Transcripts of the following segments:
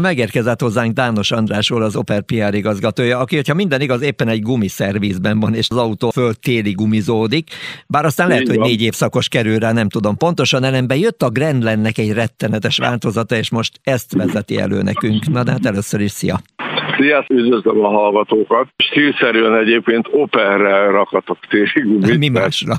Megérkezett hozzánk Dános Andrásról, az Oper PR igazgatója, aki, hogyha minden igaz, éppen egy gumiszervizben van, és az autó föl téli gumizódik. Bár aztán lehet, hogy négy évszakos kerül rá, nem tudom pontosan, ellenben jött a Grandlandnek egy rettenetes változata, és most ezt vezeti elő nekünk. Na de hát először is szia! Szia, üdvözlöm a hallgatókat. Stílszerűen egyébként operre rakatok téli gumit. Mi másra?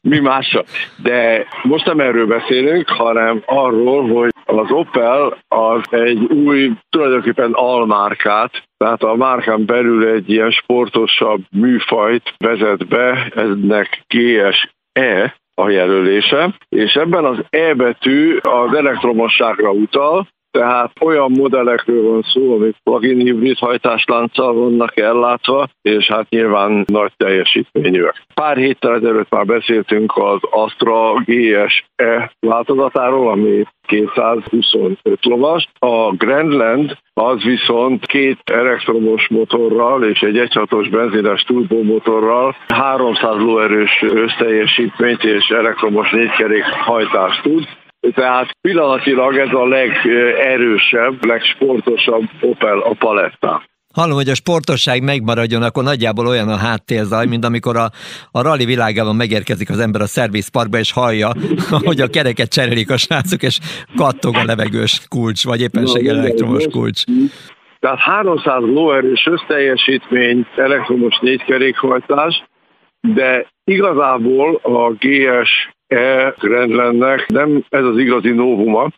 Mi másra. De most nem erről beszélünk, hanem arról, hogy az Opel az egy új, tulajdonképpen almárkát, tehát a márkán belül egy ilyen sportosabb műfajt vezet be, ennek GSE, a jelölése, és ebben az E betű az elektromosságra utal, tehát olyan modellekről van szó, amik plug-in hibrid hajtáslánccal vannak ellátva, és hát nyilván nagy teljesítményűek. Pár héttel ezelőtt már beszéltünk az Astra GS-E változatáról, ami 225 lovas. A Grandland az viszont két elektromos motorral és egy 1.6-os benzines turbomotorral 300 lóerős összteljesítményt és elektromos négykerék hajtást tud. Tehát pillanatilag ez a legerősebb, legsportosabb Opel a palettán. Hallom, hogy a sportosság megmaradjon, akkor nagyjából olyan a háttérzaj, mint amikor a, a rally világában megérkezik az ember a szervizparkba, és hallja, hogy a kereket cserélik a srácok, és kattog a levegős kulcs, vagy éppenséggel elektromos kulcs. Tehát 300 lóerős összteljesítmény, elektromos négykerékhajtás, de igazából a GS e rendlennek nem ez az igazi novuma,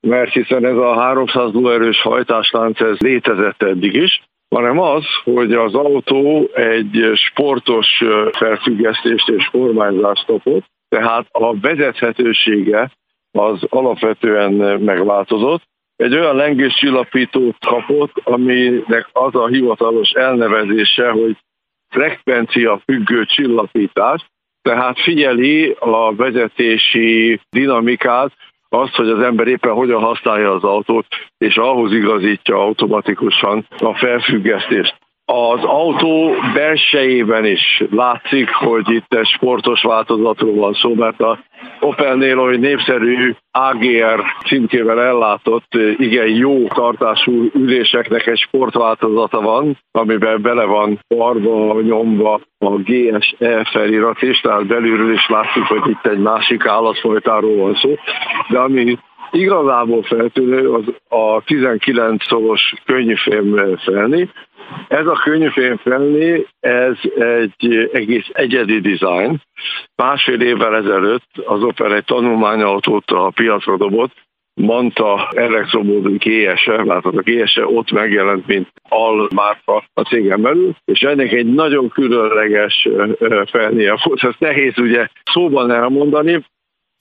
mert hiszen ez a 300 lóerős hajtáslánc ez létezett eddig is, hanem az, hogy az autó egy sportos felfüggesztést és kormányzást kapott, tehát a vezethetősége az alapvetően megváltozott. Egy olyan lengéscsillapítót kapott, aminek az a hivatalos elnevezése, hogy frekvencia függő csillapítás, tehát figyeli a vezetési dinamikát, azt, hogy az ember éppen hogyan használja az autót, és ahhoz igazítja automatikusan a felfüggesztést. Az autó belsejében is látszik, hogy itt egy sportos változatról van szó, mert a Opelnél, hogy népszerű AGR címkével ellátott, igen jó tartású üléseknek egy sportváltozata van, amiben bele van parva, nyomva a GSE felirat is, tehát belülről is látszik, hogy itt egy másik állatfajtáról van szó, de ami igazából feltűnő az a 19 szoros könnyűfém felni, ez a könyvfilm felé, ez egy egész egyedi design. Másfél évvel ezelőtt az Opel egy tanulmányautót a piacra dobott, Manta elektromódú GSE, látod a GSE ott megjelent, mint al márka a cégen belül, és ennek egy nagyon különleges felnél volt. Ez nehéz ugye szóban elmondani,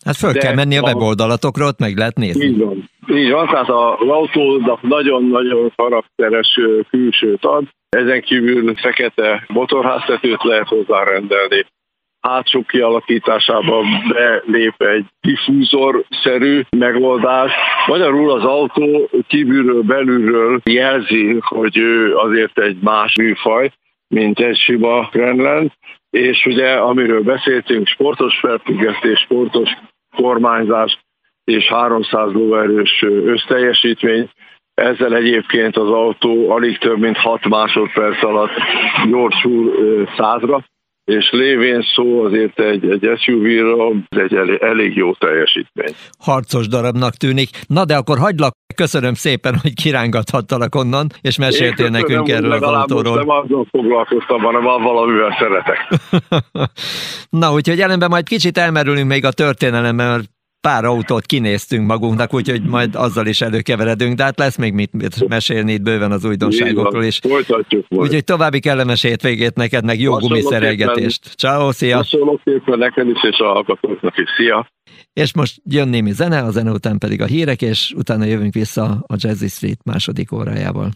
Hát föl kell menni a weboldalatokra, ott meg lehet nézni. Így van. Így van, tehát az autónak nagyon-nagyon karakteres külsőt ad. Ezen kívül fekete motorháztetőt lehet hozzárendelni. Hátsó kialakításába belép egy diffúzor-szerű megoldás. Magyarul az autó kívülről, belülről jelzi, hogy ő azért egy más műfaj, mint egy sima Grandland, és ugye amiről beszéltünk, sportos felfüggesztés, sportos kormányzás és 300 lóerős összteljesítmény. Ezzel egyébként az autó alig több mint 6 másodperc alatt gyorsul százra, és lévén szó azért egy, egy SUV-ról, egy elég, elég jó teljesítmény. Harcos darabnak tűnik. Na de akkor hagylak, köszönöm szépen, hogy kirángathattalak onnan, és meséltél köszönöm, nekünk erről az autóról. Nem azon foglalkoztam, hanem valamivel szeretek. Na, úgyhogy ellenben majd kicsit elmerülünk még a történelemben, mert pár autót kinéztünk magunknak, úgyhogy majd azzal is előkeveredünk, de hát lesz még mit mesélni itt bőven az újdonságokról is. Folytatjuk majd. Úgyhogy további kellemes hétvégét neked, meg jó gumiszerelgetést. Ciao, szia! Köszönöm szépen neked is, és a hallgatóknak is. Szia! És most jön némi zene, a zene után pedig a hírek, és utána jövünk vissza a Jazzy Street második órájával.